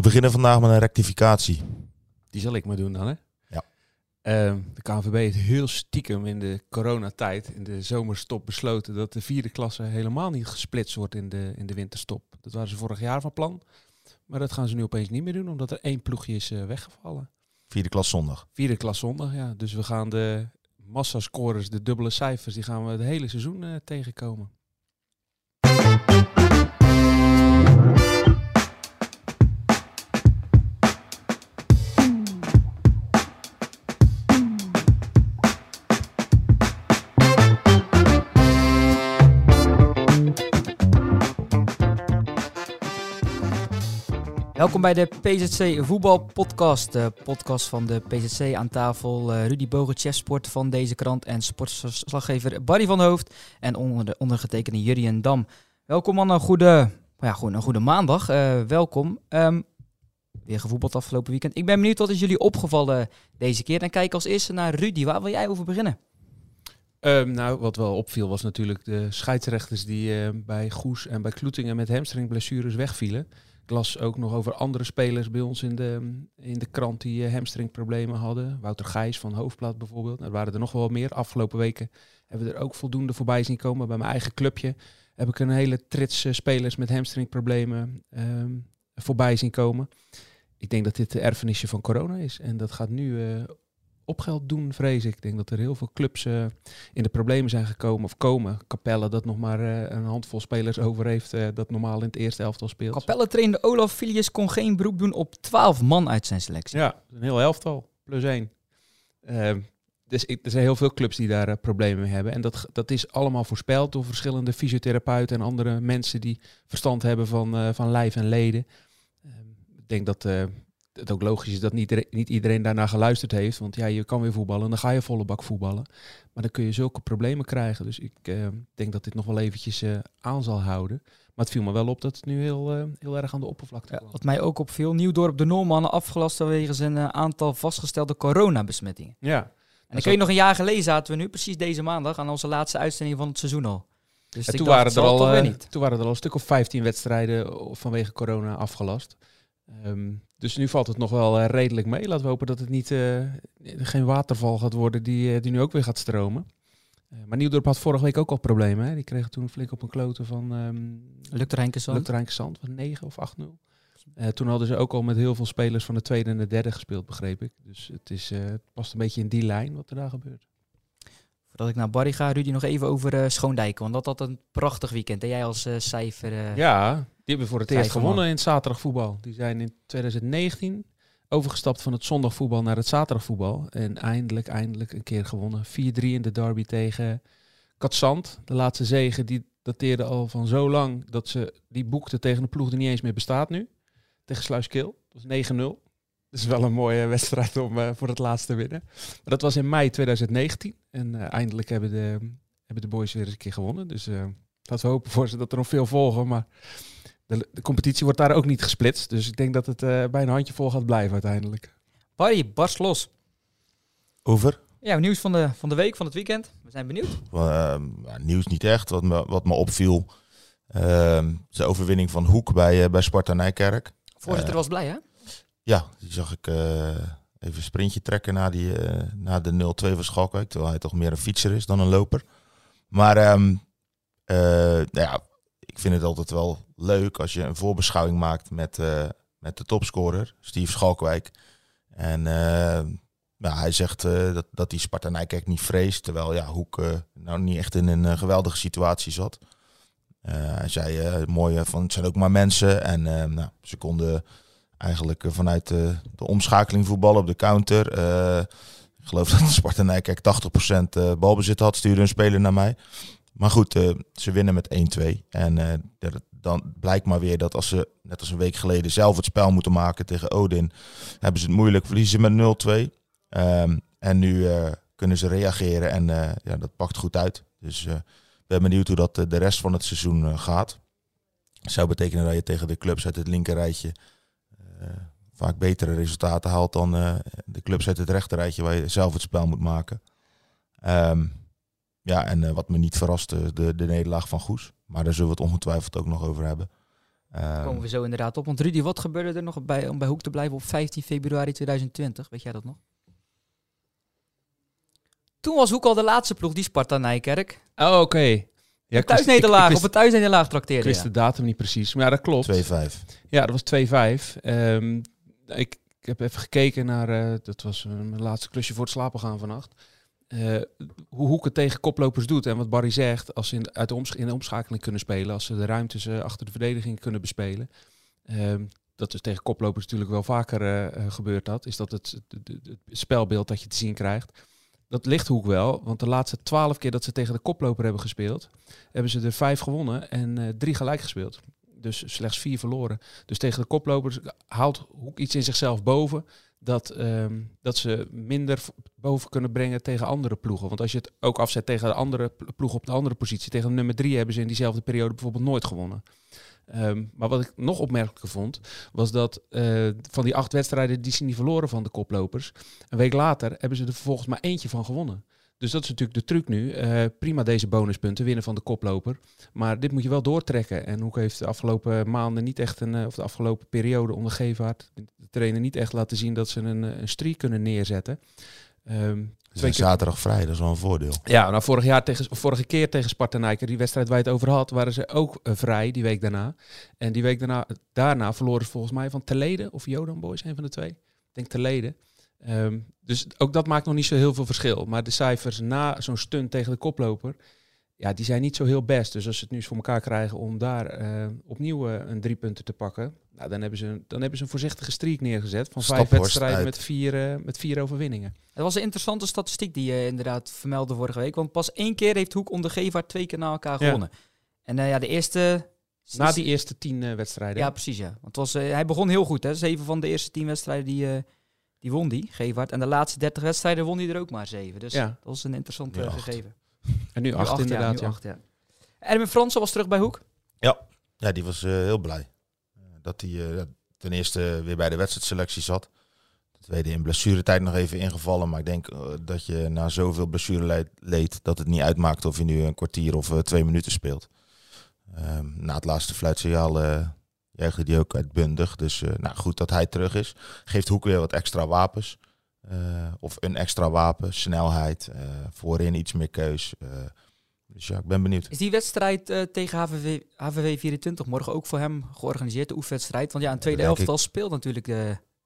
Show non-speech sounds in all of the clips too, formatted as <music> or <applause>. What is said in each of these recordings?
We beginnen vandaag met een rectificatie. Die zal ik maar doen dan, hè? Ja. Ehm, de KNVB heeft heel stiekem in de coronatijd, in de zomerstop, besloten dat de vierde klasse helemaal niet gesplitst wordt in de, in de winterstop. Dat waren ze vorig jaar van plan. Maar dat gaan ze nu opeens niet meer doen, omdat er één ploegje is eh, weggevallen. Vierde klas zondag. Vierde klas zondag, ja. Dus we gaan de massascorers, de dubbele cijfers, die gaan we het hele seizoen eh, tegenkomen. Welkom bij de PZC Voetbalpodcast. De podcast van de PZC aan tafel. Uh, Rudy Bogen, chefsport van deze krant. En sportverslaggever Barry van Hoofd. En onder de ondergetekende Jurien Dam. Welkom man, een goede, ja, gewoon een goede maandag. Uh, welkom. Um, weer gevoetbald afgelopen weekend. Ik ben benieuwd wat is jullie opgevallen deze keer. En kijk als eerste naar Rudy. Waar wil jij over beginnen? Um, nou, wat wel opviel was natuurlijk de scheidsrechters die bij Goes en bij Kloetingen met hamstringblessures wegvielen. Ik las ook nog over andere spelers bij ons in de, in de krant die uh, hamstringproblemen hadden. Wouter Gijs van Hoofdplaat bijvoorbeeld. Nou, er waren er nog wel meer. Afgelopen weken hebben we er ook voldoende voorbij zien komen. Bij mijn eigen clubje heb ik een hele trits uh, spelers met hamstringproblemen um, voorbij zien komen. Ik denk dat dit de erfenisje van corona is. En dat gaat nu uh, opgeld doen, vrees ik. Ik denk dat er heel veel clubs uh, in de problemen zijn gekomen of komen. Capelle dat nog maar uh, een handvol spelers over heeft uh, dat normaal in het eerste elftal speelt. Capelle trainde Olaf Filius kon geen beroep doen op 12 man uit zijn selectie. Ja, een heel elftal, plus één. Ehm, dus ik, er zijn heel veel clubs die daar problemen mee hebben. En dat, dat is allemaal voorspeld door verschillende fysiotherapeuten en andere mensen die verstand hebben van, van lijf en leden. Ehm, ik denk dat het ook logisch is dat niet, niet iedereen daarnaar geluisterd heeft. Want ja, je kan weer voetballen, dan ga je volle bak voetballen. Maar dan kun je zulke problemen krijgen. Dus ik uh, denk dat dit nog wel eventjes uh, aan zal houden. Maar het viel me wel op dat het nu heel, uh, heel erg aan de oppervlakte ja, Wat mij ook opviel, Nieuwdorp de Noormannen afgelast vanwege een aantal vastgestelde coronabesmettingen. Ja. En ik weet nog een jaar geleden zaten we nu, precies deze maandag, aan onze laatste uitzending van het seizoen al. Dus toen, dacht, waren er al, toen waren er al een stuk of 15 wedstrijden vanwege corona afgelast. Um, dus nu valt het nog wel uh, redelijk mee. Laten we hopen dat het niet, uh, geen waterval gaat worden die, uh, die nu ook weer gaat stromen. maar Nieuwdorp had vorige week ook al problemen. Hè? Die kregen toen flink op een kloten van um. Lukter Heinkensand, van 9 of 8-0. toen hadden ze ook al met heel veel spelers van de tweede en de derde gespeeld, begreep ik. Dus het, is, het past een beetje in die lijn wat er daar gebeurt. Voordat ik naar Barry ga, Rudy, nog even over uh, Schoondijken. Want dat had een prachtig weekend. En jij als uh, cijfer... Uh, ja, die hebben voor het eerst gewonnen in het zaterdagvoetbal. Die zijn in 2019 overgestapt van het zondagvoetbal naar het zaterdagvoetbal. En eindelijk, eindelijk een keer gewonnen. 4-3 in de derby tegen Katzand. De laatste zegen, die dateerde al van zo lang dat ze die boekte tegen een ploeg die niet eens meer bestaat nu. Tegen Sluiskil. Dat was 9-0. Is wel een mooie wedstrijd om uh, voor het laatste te winnen. Maar dat was in mei 2019. En uh, eindelijk hebben de, hebben de boys weer eens een keer gewonnen. Dus uh, laten we hopen voor ze dat er nog veel volgen. Maar de, de competitie wordt daar ook niet gesplitst. Dus ik denk dat het bij een handjevol gaat blijven uiteindelijk. Barry, barst los. Over? Ja, nieuws van de, van de week, van het weekend. We zijn benieuwd. Well, nieuws niet echt. Wat me, wat me opviel, ehm, de overwinning van Hoek bij, bij Sparta Nijkerk. Voorzitter was blij, hè? Ja, die zag ik uh, even een sprintje trekken na, die, uh, na de 0-2 van Schalkwijk. Terwijl hij toch meer een fietser is dan een loper. Maar um, uh, nou ja, ik vind het altijd wel leuk als je een voorbeschouwing maakt met, met de topscorer, Steve Schalkwijk. En nou, hij zegt dat, dat hij Sparta Nijkerk niet vreest. Terwijl ja, Hoek nou niet echt in een geweldige situatie zat. hij zei mooi van het zijn ook maar mensen. En nou, ze konden eigenlijk eh, vanuit de, de omschakeling voetballen op de counter. Uh, ik geloof <laughs> dat Sparta Nijkerk 80% uh, balbezit had, stuurde een speler naar mij. Maar goed, ze winnen met 1-2. En dan blijkt maar weer dat als ze, net als een week geleden, zelf het spel moeten maken tegen Odin, hebben ze het moeilijk, verliezen ze met 0-2. Um, ehm, en nu kunnen ze reageren en ja, dat pakt goed uit. Dus ik ben benieuwd hoe dat de rest van het seizoen gaat. Zou betekenen dat je tegen de clubs uit het linkerrijtje vaak betere resultaten haalt dan uh, de clubs uit het rechterrijtje waar je zelf het spel moet maken. Um, ja, en uh, wat me niet verraste, de, de nederlaag van Goes. Maar daar zullen we het ongetwijfeld ook nog over hebben. Daar Ehm, komen we zo inderdaad op. Want Rudy, wat gebeurde er nog bij, om bij Hoek te blijven op 15 februari 2020? Weet jij dat nog? Toen was Hoek al de laatste ploeg, die Sparta Nijkerk. Oh, oké. Ja, een ik wist- thuisnederlaag, ik- ik op wist- een thuisnederlaag Ik trakteerde. wist Ja. de datum niet precies. Maar ja, dat klopt. 2-5. Ja, dat was 2-5. Ehm, ik, ik heb even gekeken naar, eh, dat was eh, mijn laatste klusje voor het slapen gaan vannacht. Eh, hoe Hoek het tegen koplopers doet. En wat Barry zegt, als ze in, uit de, omsch- in de omschakeling kunnen spelen, als ze de ruimtes eh, achter de verdediging kunnen bespelen. Ehm, dat is tegen koplopers natuurlijk wel vaker gebeurd dat. Is dat het, het, het- het spelbeeld dat je te zien krijgt. Dat ligt Hoek wel, want de laatste twaalf keer dat ze tegen de koploper hebben gespeeld, hebben ze er vijf gewonnen en eh, drie gelijk gespeeld. Dus slechts vier verloren. Dus tegen de koplopers haalt Hoek iets in zichzelf boven. Dat, ehm, dat ze minder boven kunnen brengen tegen andere ploegen. Want als je het ook afzet tegen de andere pl- ploeg op de andere positie. Tegen de nummer drie hebben ze in diezelfde periode bijvoorbeeld nooit gewonnen. Ehm, maar wat ik nog opmerkelijker vond, was dat eh, van die acht wedstrijden die ze niet verloren van de koplopers. Een week later hebben ze er vervolgens maar eentje van gewonnen. Dus dat is natuurlijk de truc nu. Eh, prima deze bonuspunten, winnen van de koploper. Maar dit moet je wel doortrekken. En Hoek heeft de afgelopen maanden niet echt een, eh, of de afgelopen periode onder Gevaart, de trainer niet echt laten zien dat ze een, een streak kunnen neerzetten. Ehm, Dus zaterdag vrij, dat is wel een voordeel. ja, nou vorig jaar tegen, vorige keer tegen Sparta Nijker, die wedstrijd waar je het over had, waren ze ook eh, vrij die week daarna. En die week daarna, daarna verloren ze volgens mij van Telede of Jodan Boys, een van de twee. Ik denk Telede. Ehm, dus ook dat maakt nog niet zo heel veel verschil. Maar de cijfers na zo'n stunt tegen de koploper, ja, die zijn niet zo heel best. Dus als ze het nu eens voor elkaar krijgen om daar eh, opnieuw eh, een drie punten te pakken, nou, dan, hebben ze, een- dan hebben ze een voorzichtige streak neergezet van vijf wedstrijden met vier, eh, met vier overwinningen. Het was een interessante statistiek die je inderdaad vermeldde vorige week. Want pas één keer heeft Hoek onder Gevaart twee keer na elkaar Ja. gewonnen. En ja, de eerste... Na die eerste tien eh, wedstrijden. Ja, precies ja. Want het was, hij begon heel goed. Hè. Zeven van de eerste tien wedstrijden die, eh, die won die, Gevaart. En de laatste dertig wedstrijden won hij er ook maar zeven. Dus Ja. dat was een interessant Nu acht. gegeven. En nu Nu acht, acht, inderdaad. nu Ja, acht, ja. Erwin Fransen was terug bij Hoek. Ja, die was eh, heel blij. Eh, dat hij eh, ja, ten eerste weer bij de wedstrijdselectie zat. Ten tweede in blessuretijd nog even ingevallen. Maar ik denk dat je na zoveel blessureleed dat het niet uitmaakt of je nu een kwartier of eh, twee minuten speelt. Ehm, na het laatste fluitsignaal eh juichte die ook uitbundig. Dus eh, nou, goed dat hij terug is. Geeft Hoek weer wat extra wapens. Eh, of een extra wapen, snelheid, eh, voorin iets meer keus. eh. dus ja, ik ben benieuwd. Is die wedstrijd tegen HVV, HVV 24 morgen ook voor hem georganiseerd, de oefenwedstrijd? Want ja, een tweede denk ik. elftal speelt natuurlijk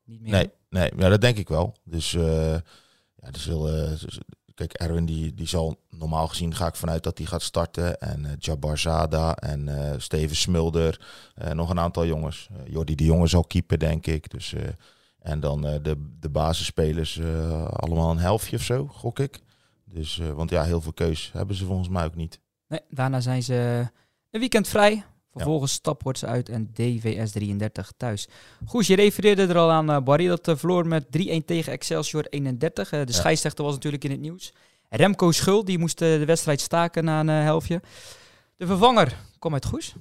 niet meer. Nee, nee ja, dat denk ik wel. Dus ja, dus kijk, Erwin die, die zal normaal gezien ga ik vanuit dat hij gaat starten. En eh Jabbar Zada en Steven Smulder. nog een aantal jongens. Jordi de Jonge zal keeper, denk ik. Dus, en dan eh, de, de basisspelers eh, allemaal een helftje of zo, gok ik. Dus, eh, want ja, heel veel keus hebben ze volgens mij ook niet. Nee, daarna zijn ze een weekend vrij. Vervolgens Staphorst uit en DVS 33 thuis. Goed, je refereerde er al aan, Barry, dat verloor met 3-1 tegen Excelsior 31. Eh, de Ja. scheidsrechter was natuurlijk in het nieuws. Remco Schul, die moest de wedstrijd staken na een helftje. De vervanger kwam uit Goes.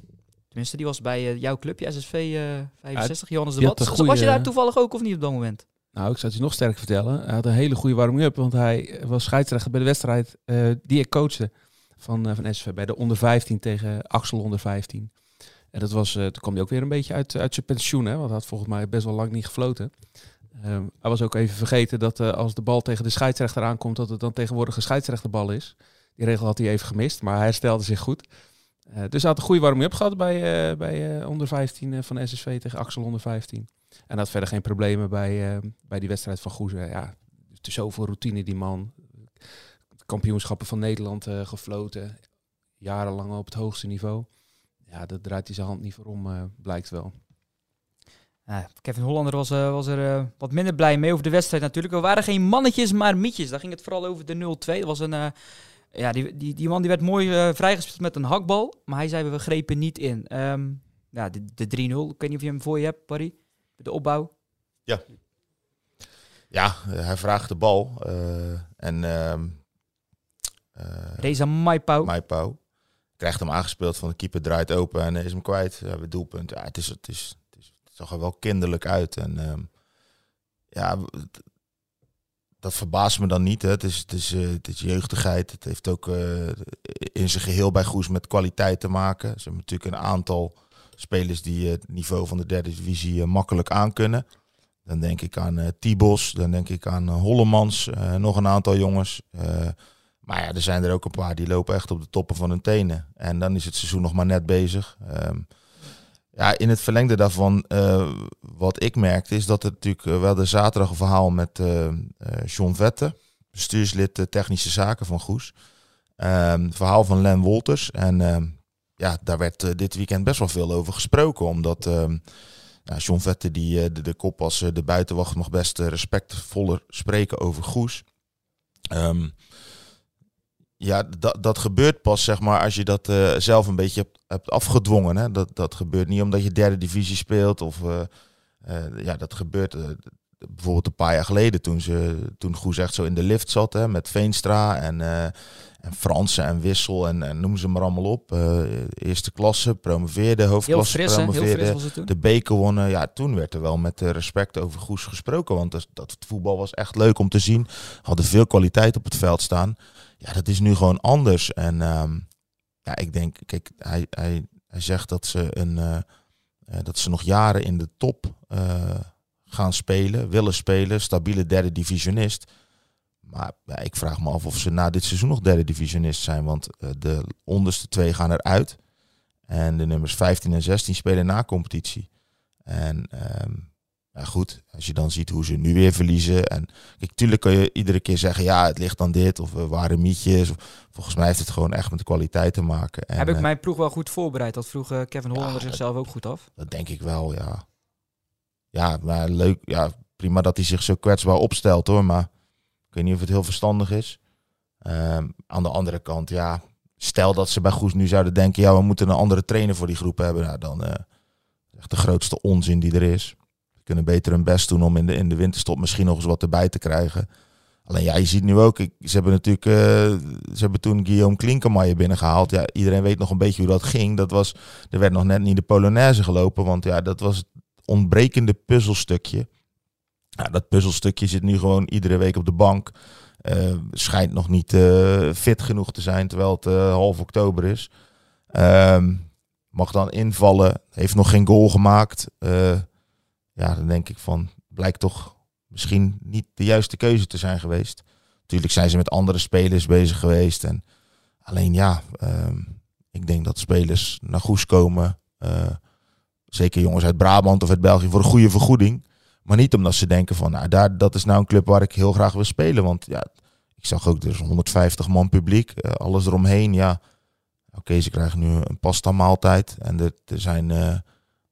Tenminste, die was bij eh, jouw clubje, SSV eh 65, Johannes de Bad. een Was je daar toevallig ook of niet op dat moment? Nou, ik zou het je nog sterker vertellen. Hij had een hele goede warming-up, want hij was scheidsrechter bij de wedstrijd eh, die ik coachte van, eh, van SV bij de onder 15 tegen Axel onder 15. En dat was, eh, toen kwam hij ook weer een beetje uit, uit zijn pensioen, hè, want hij had volgens mij best wel lang niet gefloten. Ehm, hij was ook even vergeten dat eh, als de bal tegen de scheidsrechter aankomt, dat het dan tegenwoordig een scheidsrechterbal is. Die regel had hij even gemist, maar hij herstelde zich goed. Eh, dus hij had een goede warming-up gehad bij, eh, bij eh, onder 15 eh, van SSV tegen Axel onder 15. En had verder geen problemen bij, bij die wedstrijd van Goezen. Ja, is zoveel routine die man. Kampioenschappen van Nederland gefloten. Jarenlang op het hoogste niveau. Ja, dat draait hij zijn hand niet voor om, blijkt wel. Kevin Hollander was, was er wat minder blij mee over de wedstrijd natuurlijk. We waren geen mannetjes, maar mietjes. Daar ging het vooral over de 0-2. Dat was een, ja, die, die, die man die werd mooi eh, vrijgespeeld met een hakbal. Maar hij zei, we grepen niet in. Ehm, ja, de, de 3-0. Ik weet niet of je hem voor je hebt, Barry. De opbouw. Ja, eh, hij vraagt de bal. eh, en eh, Reza Maipau. Maipau krijgt hem aangespeeld van de keeper draait open en is hem kwijt. Ja, weer doelpunt. Ja, het, is, het, is, het, is, het zag er wel kinderlijk uit. En ehm, ja, dat verbaast me dan niet. Hè. Het, is, het, is, eh, het jeugdigheid. Het heeft ook eh, in zijn geheel bij Goes met kwaliteit te maken. Ze hebben natuurlijk een aantal spelers die het niveau van de derde divisie makkelijk aankunnen. Dan denk ik aan uh, Tibos, dan denk ik aan Hollemans, nog een aantal jongens. maar ja, er zijn er ook een paar die lopen echt op de toppen van hun tenen. En dan is het seizoen nog maar net bezig. Ehm, ja, in het verlengde daarvan, wat ik merkte, is dat het natuurlijk wel de zaterdag verhaal met John Vette, bestuurslid technische zaken van Goes. Um, verhaal van Len Wolters. En ehm, ja, daar werd dit weekend best wel veel over gesproken. Omdat um, ja, John Vette, die de, kop als de buitenwacht, mag best respectvoller spreken over Goes. Ja, dat, dat gebeurt pas zeg maar als je dat zelf een beetje hebt, hebt afgedwongen. Hè? Dat, dat gebeurt niet omdat je derde divisie speelt. Of ja, dat gebeurt bijvoorbeeld een paar jaar geleden toen, ze, toen Goes echt zo in de lift zat hè, met Veenstra en en Fransen en Wissel en, en noem ze maar allemaal op. Eerste klasse, promoveerde, hoofdklasse heel fris, promoveerde, heel fris de beker wonnen. Ja, toen werd er wel met respect over Goes gesproken, want dat, dat voetbal was echt leuk om te zien. Hadden veel kwaliteit op het veld staan. Ja, dat is nu gewoon anders. En um, ja, ik denk, kijk, hij, hij, hij zegt dat ze, een, uh, dat ze nog jaren in de top uh, gaan spelen, willen spelen, stabiele derde divisionist. Maar ja, ik vraag me af of ze na dit seizoen nog derde divisionist zijn. Want de onderste twee gaan eruit. En de nummers 15 en 16 spelen na competitie. En um, ja, goed, als je dan ziet hoe ze nu weer verliezen. En kijk, tuurlijk kan je iedere keer zeggen, ja, het ligt aan dit. Of we waren mietjes. Of, volgens mij heeft het gewoon echt met de kwaliteit te maken. En, Heb ik uh, mijn ploeg wel goed voorbereid? Dat vroeg Kevin Hollander ja, zichzelf ook goed af. Dat denk ik wel, ja. Ja, maar leuk. Ja, prima dat hij zich zo kwetsbaar opstelt hoor. Maar ik weet niet of het heel verstandig is. Ehm, aan de andere kant, ja, stel dat ze bij Goes nu zouden denken, ja, we moeten een andere trainer voor die groep hebben. Nou, dan uh, echt de grootste onzin die er is. Kunnen beter hun best doen om in de, in de winterstop misschien nog eens wat erbij te krijgen. Alleen ja, je ziet nu ook, ik, ze hebben natuurlijk, uh, ze hebben toen Guillaume Klinkenmaier binnengehaald. Ja, iedereen weet nog een beetje hoe dat ging. Dat was, er werd nog net niet de Polonaise gelopen, want ja, dat was het ontbrekende puzzelstukje. Ja, dat puzzelstukje zit nu gewoon iedere week op de bank. Uh, schijnt nog niet uh, fit genoeg te zijn, terwijl het half oktober is. Ehm, mag dan invallen, heeft nog geen goal gemaakt. Ja, dan denk ik van, blijkt toch misschien niet de juiste keuze te zijn geweest. Natuurlijk zijn ze met andere spelers bezig geweest. En alleen ja, ehm, ik denk dat spelers naar Goes komen. zeker jongens uit Brabant of uit België voor een goede vergoeding. Maar niet omdat ze denken van, nou, daar, dat is nou een club waar ik heel graag wil spelen. Want ja, ik zag ook, dus 150 man publiek, uh, alles eromheen. Ja, oké, ze krijgen nu een pasta maaltijd. En er, er zijn, uh,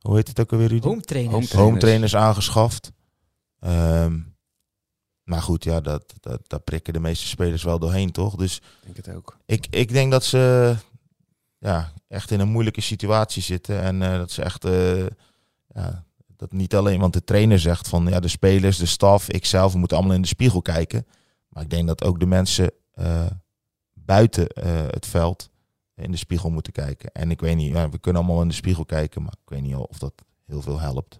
hoe heet het ook alweer? Rudy? Home trainers. Home trainers, aangeschaft. Um, maar goed, ja, dat, dat, dat prikken de meeste spelers wel doorheen, toch? Dus ik denk het ook. Ik, ik denk dat ze ja, echt in een moeilijke situatie zitten. En uh, dat ze echt ja, dat niet alleen, want de trainer zegt van ja, de spelers, de staf, ikzelf, we moeten allemaal in de spiegel kijken. Maar ik denk dat ook de mensen uh, buiten uh, het veld in de spiegel moeten kijken. En ik weet niet, ja, we kunnen allemaal in de spiegel kijken, maar ik weet niet of dat heel veel helpt.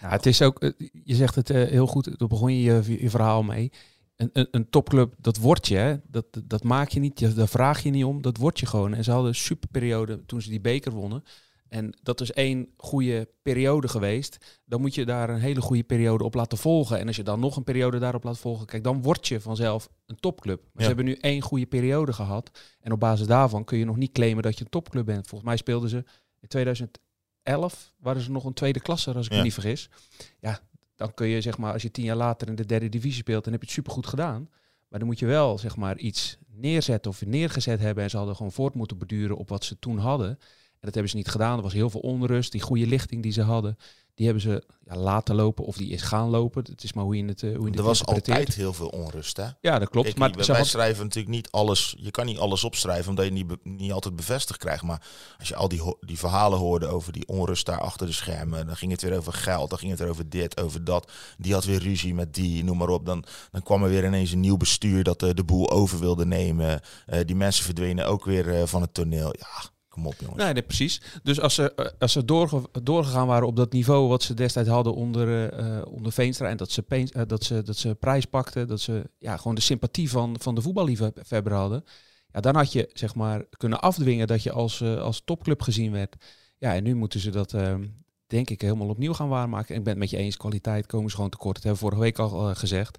Het is ook, eh, je zegt het heel goed, daar begon je, je je verhaal mee. Een, een, een, topclub, dat word je? Dat, dat maak je niet, daar vraag je niet om, dat word je gewoon. En ze hadden een superperiode toen ze die beker wonnen. En dat is één goede periode geweest. Dan moet je daar een hele goede periode op laten volgen. En als je dan nog een periode daarop laat volgen, kijk, dan word je vanzelf een topclub. Maar ze hebben nu één goede periode gehad. En op basis daarvan kun je nog niet claimen dat je een topclub bent. Volgens mij speelden ze in 2011, waren ze nog een tweede klasse, als ik me niet vergis. Ja, dan kun je zeg maar, als je tien jaar later in de derde divisie speelt, dan heb je het supergoed gedaan. Maar dan moet je wel zeg maar iets neerzetten of neergezet hebben. En ze hadden gewoon voort moeten beduren op wat ze toen hadden dat hebben ze niet gedaan. Er was heel veel onrust. Die goede lichting die ze hadden, die hebben ze ja, laten lopen of die is gaan lopen. Het is maar hoe je het uh, hoe je Er was altijd heel veel onrust, hè? Ja, dat klopt. maar wij had... schrijven natuurlijk niet alles. Je kan niet alles opschrijven omdat je niet, niet altijd bevestigd krijgt. Maar als je al die, die verhalen hoorde over die onrust daar achter de schermen, dan ging het weer over geld, dan ging het er over dit, over dat. Die had weer ruzie met die, noem maar op. Dan, dan kwam er weer ineens een nieuw bestuur dat uh, de boel over wilde nemen. Uh, die mensen verdwenen ook weer van het toneel. Ja Kom jongens. Nee, precies. Dus als ze, eh, als ze doorge doorgegaan waren op dat niveau wat ze destijds hadden onder, uh, onder Veenstra... en dat ze, uh, dat, ze, dat ze prijs pakten, dat ze ja, gewoon de sympathie van, van de voetballiefhebber hadden... Ja, dan had je zeg maar kunnen afdwingen dat je als, als topclub gezien werd. Ja, en nu moeten ze dat, ehm, denk ik, helemaal opnieuw gaan waarmaken. En ik ben het met je eens, kwaliteit komen ze gewoon tekort. Dat hebben we vorige week al eh, gezegd.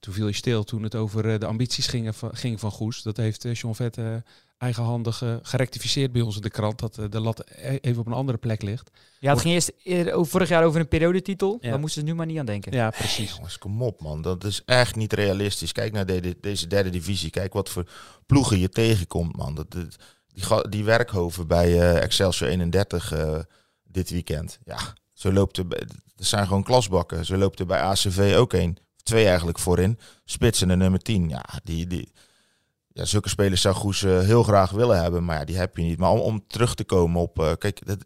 Toen viel je stil toen het over eh, de ambities ging van, ging van Goes. Dat heeft uh, John Vet eigenhandig gerectificeerd bij ons in de krant. Dat de lat e-, even op een andere plek ligt. Ja, het ging eerst eerder, vorig jaar over een periodetitel. Ja. Daar moesten ze nu maar niet aan denken. Ja, precies. Hey, jongens, kom op man. Dat is echt niet realistisch. Kijk naar de, deze derde divisie. Kijk wat voor ploegen je tegenkomt man. Dat, dat die, die werkhoven bij uh, Excelsior 31 uh, dit weekend. Ja, zo loopt er, er zijn gewoon klasbakken. Zo loopt er bij ACV ook een. Twee eigenlijk voorin. Spits en de nummer 10. Ja, die, die, ja, zulke spelers zou Goes uh, heel graag willen hebben, maar ja, die heb je niet. Maar om, om terug te komen op, uh, kijk, dat,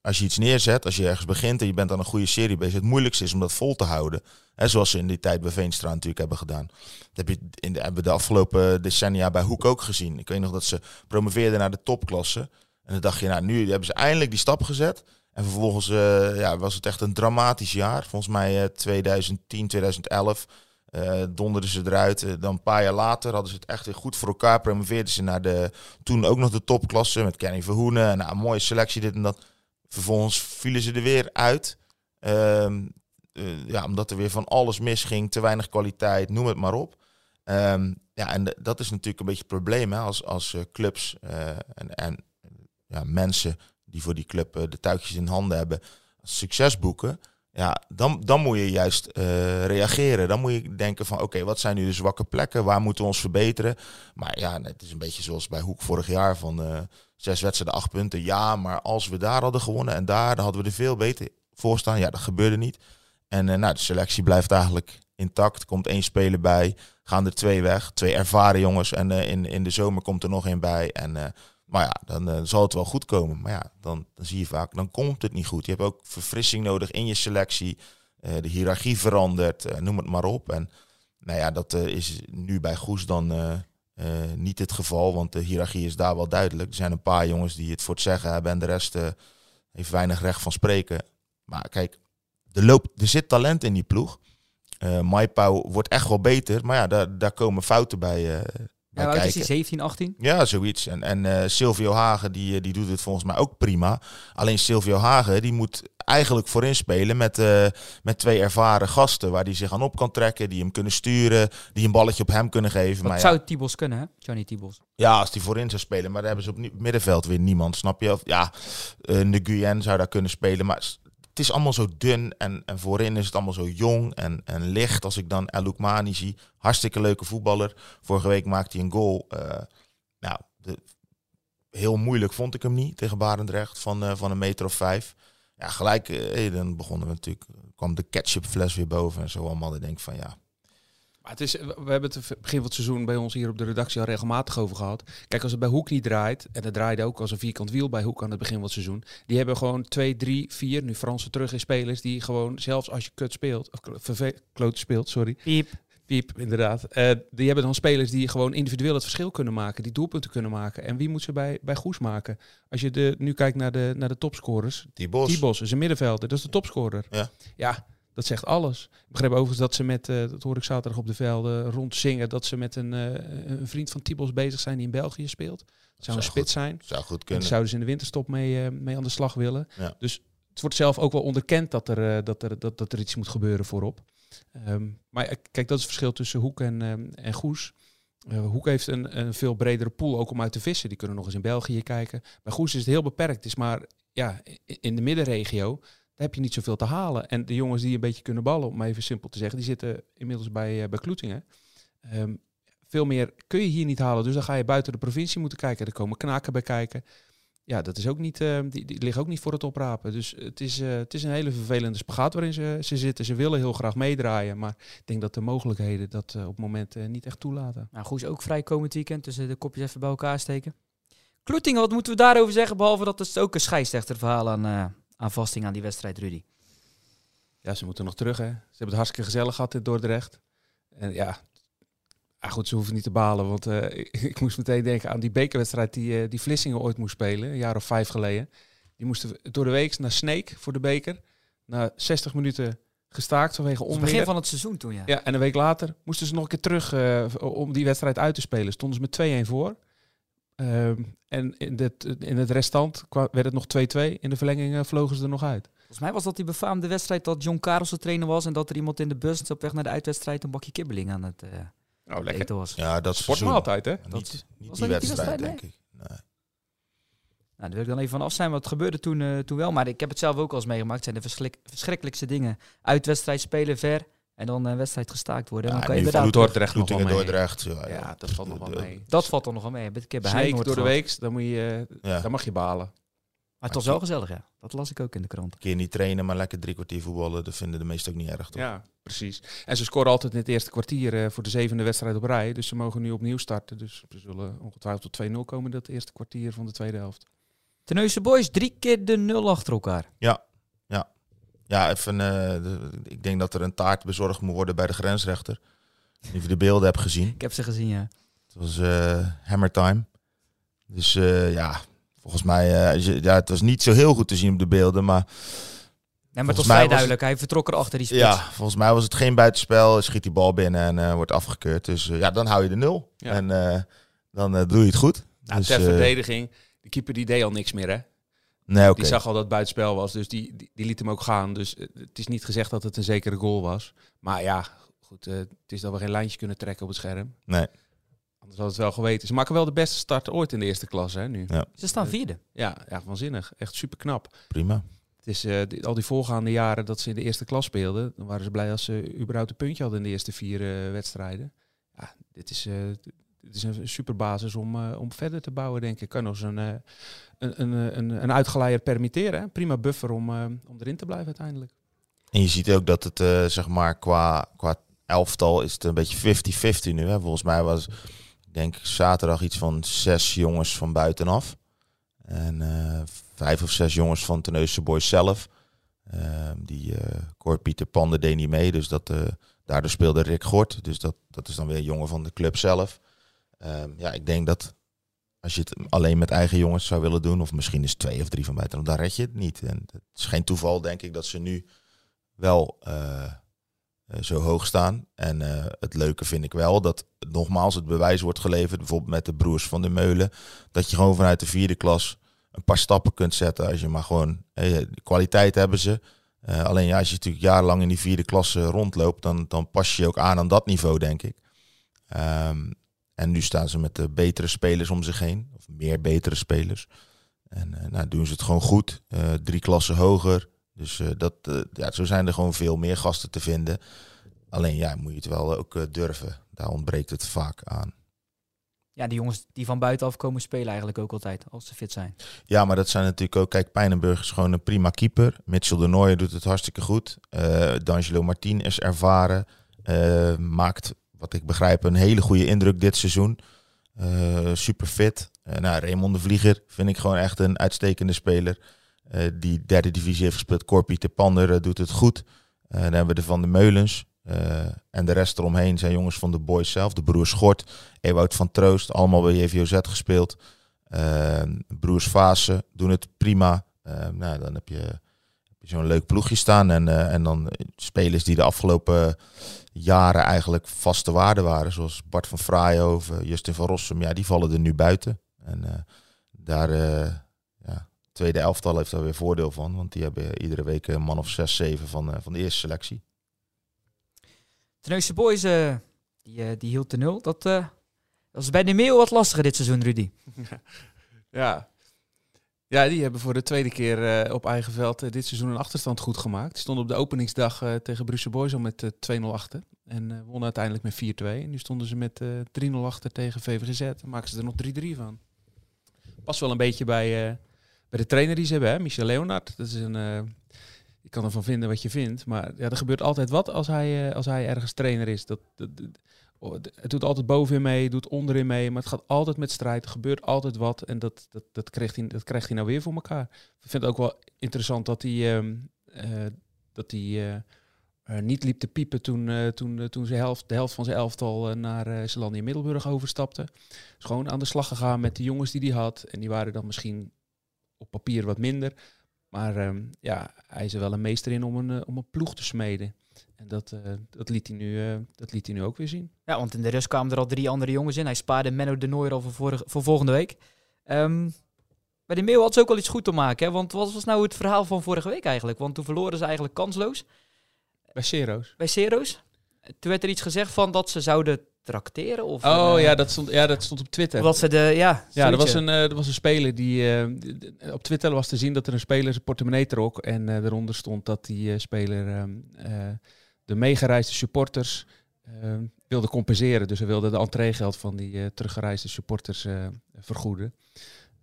als je iets neerzet, als je ergens begint en je bent aan een goede serie bezig, het moeilijkste is om dat vol te houden. Hè, zoals ze in die tijd bij Veenstra natuurlijk hebben gedaan. Dat heb je in de, hebben we de afgelopen decennia bij Hoek ook gezien. Ik weet nog dat ze promoveerden naar de topklasse. En dan dacht je, nou nu hebben ze eindelijk die stap gezet. En vervolgens uh, ja, was het echt een dramatisch jaar. Volgens mij uh, 2010, 2011 uh, donderden ze eruit. Dan een paar jaar later hadden ze het echt weer goed voor elkaar. Promoveerden ze naar de toen ook nog de topklasse met Kenny Verhoenen. Nou, een mooie selectie dit en dat. Vervolgens vielen ze er weer uit. Uh, ja, omdat er weer van alles misging, te weinig kwaliteit, noem het maar op. Um, ja, en dat is natuurlijk een beetje het probleem hè, als, als clubs en, en ja, mensen die voor die club de touwtjes in handen hebben, succes boeken. Ja, dan, dan moet je juist reageren. Dan moet je denken van oké, wat zijn nu de zwakke plekken? Waar moeten we ons verbeteren? Maar ja, het is een beetje zoals bij Hoek vorig jaar van zes wedstrijden, acht punten. Ja, maar als we daar hadden gewonnen en daar, dan hadden we er veel beter voor staan. Ja, dat gebeurde niet. En nou, de selectie blijft eigenlijk intact. Komt één speler bij, gaan er twee weg. Twee ervaren jongens en in, in de zomer komt er nog één bij. En, maar ja, dan zal het wel goed komen. Maar ja, dan, dan zie je vaak, dan komt het niet goed. Je hebt ook verfrissing nodig in je selectie. de hiërarchie verandert, noem het maar op. En nou ja, dat is nu bij Goes dan niet het geval, want de hiërarchie is daar wel duidelijk. Er zijn een paar jongens die het voor het zeggen hebben en de rest heeft weinig recht van spreken. Maar kijk, er, loopt, er zit talent in die ploeg. Maipau wordt echt wel beter, maar ja, daar, daar komen fouten bij ja, kijken. is hij 17, 18? Ja, zoiets. En, en uh, Silvio Hagen, die, die doet het volgens mij ook prima. Alleen Silvio Hagen, die moet eigenlijk voorin spelen met, uh, met twee ervaren gasten. Waar hij zich aan op kan trekken, die hem kunnen sturen, die een balletje op hem kunnen geven. Dat maar zou ja, Tibos kunnen, hè? Johnny Tibos. Ja, als die voorin zou spelen. Maar dan hebben ze op middenveld weer niemand, snap je? Of, ja, uh, Nguyen zou daar kunnen spelen. Maar het is allemaal zo dun en, en voorin is het allemaal zo jong en, en licht. Als ik dan El Oukmani zie, hartstikke leuke voetballer. Vorige week maakte hij een goal. Uh, nou, heel moeilijk vond ik hem niet tegen Barendrecht van, uh, van een meter of vijf. Ja, gelijk, uh, dan begonnen we natuurlijk, kwam de ketchupfles weer boven en zo allemaal. Ik denk van ja, het is, we hebben het begin van het seizoen bij ons hier op de redactie al regelmatig over gehad. Kijk, als het bij Hoek niet draait, en het draaide ook als een vierkant wiel bij Hoek aan het begin van het seizoen. Die hebben gewoon twee, drie, vier, nu Fransen terug in spelers, die gewoon, zelfs als je kut speelt, of kloot speelt, sorry. Piep. Piep, inderdaad. Uh, die hebben dan spelers die gewoon individueel het verschil kunnen maken, die doelpunten kunnen maken. En wie moet ze bij, bij Goes maken? Als je de, nu kijkt naar de, naar de topscorers. Die Bos. Die Bos is een middenvelder, dat is de topscorer. Ja. Ja, dat zegt alles. Ik begreep overigens dat ze met, uh, dat hoor ik zaterdag op de velden rond zingen, dat ze met een, uh, een vriend van Tibos bezig zijn die in België speelt. Dat zou, een spits zijn. Zou goed kunnen. En zouden ze in de winterstop mee, uh, mee aan de slag willen. Ja. Dus het wordt zelf ook wel onderkend dat er, dat er, dat, dat er iets moet gebeuren voorop. Um, maar kijk, dat is het verschil tussen Hoek en, um, en Goes. Uh, Hoek heeft een, een veel bredere pool ook om uit te vissen. Die kunnen nog eens in België kijken. Bij Goes is het heel beperkt. Het is maar ja, in de middenregio heb je niet zoveel te halen. En de jongens die een beetje kunnen ballen, om even simpel te zeggen, die zitten inmiddels bij, uh, bij Kloetingen. Um, veel meer kun je hier niet halen. Dus dan ga je buiten de provincie moeten kijken. Er komen knaken bij kijken. Ja, dat is ook niet, uh, die, die liggen ook niet voor het oprapen. Dus het is, uh, het is een hele vervelende spagaat waarin ze, ze zitten. Ze willen heel graag meedraaien. Maar ik denk dat de mogelijkheden dat uh, op het moment niet echt toelaten. Nou, goed, ook vrij komend weekend. Dus de kopjes even bij elkaar steken. Kloetingen, wat moeten we daarover zeggen? Behalve dat het ook een scheidsrechterverhaal aan, aan vasting aan die wedstrijd, Rudy. Ja, ze moeten nog terug, hè. Ze hebben het hartstikke gezellig gehad in Dordrecht. En ja, ah, goed, ze hoeven niet te balen, want uh, <laughs> ik, ik, moest meteen denken aan die bekerwedstrijd die, uh, die Vlissingen ooit moest spelen, een jaar of vijf geleden. Die moesten door de week naar Sneek voor de beker. Na 60 minuten gestaakt vanwege onweer. Het begin van het seizoen toen, ja. Ja, en een week later moesten ze nog een keer terug uh, om die wedstrijd uit te spelen. Stonden ze met 2-1 voor. Ehm, en in, dit, in het restant werd het nog 2-2. In de verlenging eh, vlogen ze er nog uit. Volgens mij was dat die befaamde wedstrijd dat John Karels de trainer was en dat er iemand in de bus op weg naar de uitwedstrijd een bakje kibbeling aan het eh, Oh, eten was. Ja, dat is Sportmaaltijd, hè? Niet, niet die dat niet die wedstrijd, denk ik. Nee. Nou, daar wil ik dan even van af zijn, wat gebeurde toen, eh, toen wel. Maar ik heb het zelf ook al eens meegemaakt. Het zijn de verschrik- verschrikkelijkste dingen. Uitwedstrijd spelen ver en dan een wedstrijd gestaakt worden. En Ja, dan kan je nu inderdaad... Dordrecht nog wel mee. Dordrecht. Ja, Ja, ja. dat valt nog wel mee. Dat valt dan nog wel mee. Ik heb keer bij Sneek door de gehad. week, dan, moet je, Ja. dan mag je balen. Maar het was wel gezellig, ja. Dat las ik ook in de krant. Een keer niet trainen, maar lekker drie kwartier voetballen. Dat vinden de meesten ook niet erg, toch? Ja, precies. En ze scoren altijd in het eerste kwartier eh, voor de zevende wedstrijd op rij. Dus ze mogen nu opnieuw starten. Dus ze zullen ongetwijfeld tot 2-0 komen in dat eerste kwartier van de tweede helft. Teneuze Boys, drie keer de nul achter elkaar. Ja, even, eh, ik denk dat er een taart bezorgd moet worden bij de grensrechter. Als je de beelden hebt gezien. Ik heb ze gezien, ja. Het was eh hammer time. Dus eh, ja, volgens mij, eh, ja, het was niet zo heel goed te zien op de beelden. Maar Nee, maar het was Volgens mij vrij duidelijk. Hij vertrok erachter die spits. ja, volgens mij was het geen buitenspel. Schiet die bal binnen en eh, wordt afgekeurd. Dus ja, dan hou je de nul. Ja. En eh, dan doe je het goed. Nou, Dus, ter verdediging, de keeper die deed al niks meer, hè? Nee, oké. Die zag al dat het buitenspel was, dus die, die, die liet hem ook gaan. Dus eh, het is niet gezegd dat het een zekere goal was. Maar ja, goed, eh, het is dat we geen lijntje kunnen trekken op het scherm. Nee. Anders had het wel geweten. Ze maken wel de beste start ooit in de eerste klasse, hè, nu. Ja. Ze staan vierde. Ja, ja waanzinnig. Echt super knap. Prima. Het is eh, die- al die voorgaande jaren dat ze in de eerste klas speelden, dan waren ze blij als ze überhaupt een puntje hadden in de eerste vier wedstrijden. Ja, dit is, eh, dit is een super basis om, eh, om verder te bouwen, denk ik. Kan eens een, eh, een, een, een, een uitgeleider permitteren. Prima buffer om, eh, om erin te blijven uiteindelijk. En je ziet ook dat het, eh, zeg maar, qua, qua elftal is het een beetje 50-50 nu. Hè. Volgens mij was, ik denk zaterdag iets van zes jongens van buitenaf. En eh, vijf of zes jongens van Teneusse Boys zelf. Ehm, die eh Cor Pieter Pander deed niet mee, dus dat, eh, daardoor speelde Rick Gort. Dus dat, dat is dan weer een jongen van de club zelf. Ehm, ja, ik denk dat als je het alleen met eigen jongens zou willen doen, of misschien is twee of drie van buitenaf, dan red je het niet. En het is geen toeval, denk ik, dat ze nu wel eh, eh, zo hoog staan. En eh, het leuke vind ik wel dat nogmaals het bewijs wordt geleverd, bijvoorbeeld met de broers van de Meulen, dat je gewoon vanuit de vierde klas een paar stappen kunt zetten als je maar gewoon de kwaliteit hebben ze. Eh, alleen ja, als je natuurlijk jarenlang in die vierde klasse rondloopt, dan, dan pas je ook aan aan dat niveau, denk ik. Ehm, en nu staan ze met de betere spelers om zich heen, of meer betere spelers. En eh, nou, doen ze het gewoon goed, Eh, drie klassen hoger. Dus eh, dat, ja, zo zijn er gewoon veel meer gasten te vinden. Alleen ja, moet je het wel ook durven. Daar ontbreekt het vaak aan. Ja, die jongens die van buitenaf komen spelen eigenlijk ook altijd, als ze fit zijn. Ja, maar dat zijn natuurlijk ook... Kijk, Pijnenburg is gewoon een prima keeper. Mitchell de Nooijer doet het hartstikke goed. D'Angelo Martin is ervaren. Maakt, wat ik begrijp, een hele goede indruk dit seizoen. Eh, super fit. Eh, nou, Raymond de Vlieger vind ik gewoon echt een uitstekende speler. Eh, die derde divisie heeft gespeeld. Corpie de Pander doet het goed. Dan hebben we de Van de Meulens. En de rest eromheen zijn jongens van de boys zelf. De broers Schort, Ewout van Troost. Allemaal bij JVOZ gespeeld. Broers Vaassen doen het prima. Nou, dan heb je zo'n leuk ploegje staan. En, eh, en dan spelers die de afgelopen jaren eigenlijk vaste waarde waren. Zoals Bart van Fraaihoven, Justin van Rossum. Ja, die vallen er nu buiten. En eh, daar, eh ja, tweede elftal heeft daar weer voordeel van. Want die hebben iedere week een man of zes, zeven van, eh, van de eerste selectie. Teneuze Boys, eh, die, eh, die hield de nul. Dat eh, was bij de Meeuw wat lastiger dit seizoen, Rudy. <laughs> Ja. Ja, die hebben voor de tweede keer eh, op eigen veld eh, dit seizoen een achterstand goed gemaakt. Die stonden op de openingsdag eh, tegen Brussel Boys al met eh 2-0 achter. En wonnen uiteindelijk met 4-2. En nu stonden ze met eh 3-0 achter tegen VVGZ. Dan maken ze er nog 3-3 van. Past wel een beetje bij, bij de trainer die ze hebben? Michel Leonard. Dat is een... je kan ervan vinden wat je vindt. Maar ja, er gebeurt altijd wat als hij, als hij ergens trainer is. Dat, het doet altijd bovenin mee, doet onderin mee. Maar het gaat altijd met strijd. Er gebeurt altijd wat. En dat, dat, dat, krijgt, hij, dat krijgt hij nou weer voor elkaar. Ik vind het ook wel interessant dat hij, ehm, eh, dat hij eh, niet liep te piepen toen, eh, toen, toen zijn helft, de helft van zijn elftal naar uh, Zeelandia Middelburg overstapte. Is gewoon aan de slag gegaan met de jongens die hij had. En die waren dan misschien op papier wat minder. Maar ehm, ja, hij is er wel een meester in om een, om een ploeg te smeden. En dat, eh, dat, liet hij nu, eh, dat liet hij nu ook weer zien. Ja, want in de rust kwamen er al drie andere jongens in. Hij spaarde Menno de Nooier al voor, vorige- voor volgende week. Ehm, bij de Mail had ze ook wel iets goed te maken. Hè? Want wat was nou het verhaal van vorige week eigenlijk? Want toen verloren ze eigenlijk kansloos Bij Cero's. bij Cero's. Toen werd er iets gezegd van dat ze zouden tracteren. Of Oh eh, ja dat, stond, ja, dat stond op Twitter. Dat ze de, ja, Ja, er was, een, er was een speler die... op Twitter was te zien dat er een speler zijn portemonnee trok. En eh eronder stond dat die speler ehm, eh, de meegereisde supporters ehm, wilde compenseren. Dus hij wilde de entreegeld van die eh, teruggereisde supporters eh, vergoeden.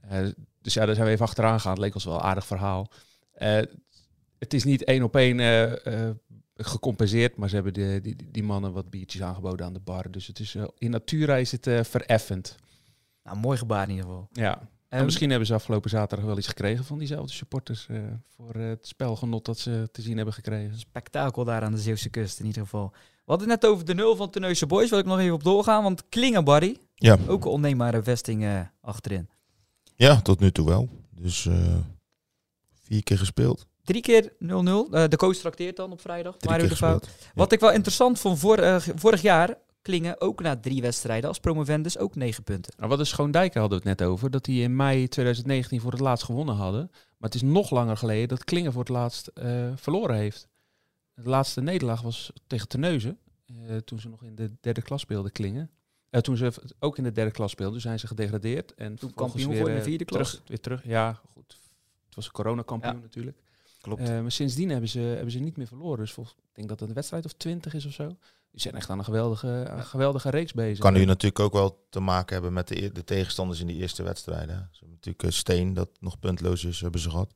Eh, dus ja, daar zijn we even achteraan gegaan. Het leek ons wel een aardig verhaal. Het is niet één op één gecompenseerd, maar ze hebben de, die, die mannen wat biertjes aangeboden aan de bar. Dus het is, in natura is het vereffend. Nou, mooi gebaar in ieder geval. Ja, en misschien hebben ze afgelopen zaterdag wel iets gekregen van diezelfde supporters. eh, voor eh, het spelgenot dat ze te zien hebben gekregen. spektakel daar aan de Zeeuwse kust in ieder geval. We hadden het net over de nul van Tenneuze Boys. Wil ik nog even op doorgaan. Want Klingen Barry, Ja. ook een onneembare vesting eh, achterin. ja, tot nu toe wel. Dus eh, vier keer gespeeld. Drie keer 0-0. Eh, de coach trakteert dan op vrijdag. Drie Mario keer de gespeeld. Wat ik wel interessant vond, vor, eh, vorig jaar Klingen ook na drie wedstrijden als promovendus ook negen punten. Nou, wat is Schoondijker hadden we het net over. Dat die in mei 2019 voor het laatst gewonnen hadden. Maar het is nog langer geleden dat Klingen voor het laatst eh, verloren heeft. De laatste nederlaag was tegen Terneuzen. eh, toen ze nog in de derde klas speelden, Klingen. Eh, toen ze ook in de derde klas speelden, zijn ze gedegradeerd. En toen kampioen geworden in de vierde klas. Terug, weer terug, ja, goed. Het was een coronakampioen Ja. natuurlijk. Klopt. Eh, maar sindsdien hebben ze, hebben ze niet meer verloren. Dus volgens, ik denk dat het een wedstrijd of twintig is of zo. Die zijn echt aan een geweldige, een geweldige reeks bezig. Kan nu natuurlijk ook wel te maken hebben met de, e- de tegenstanders in die eerste wedstrijden. Ze hebben natuurlijk eh, Steen, dat nog puntloos is, hebben ze gehad.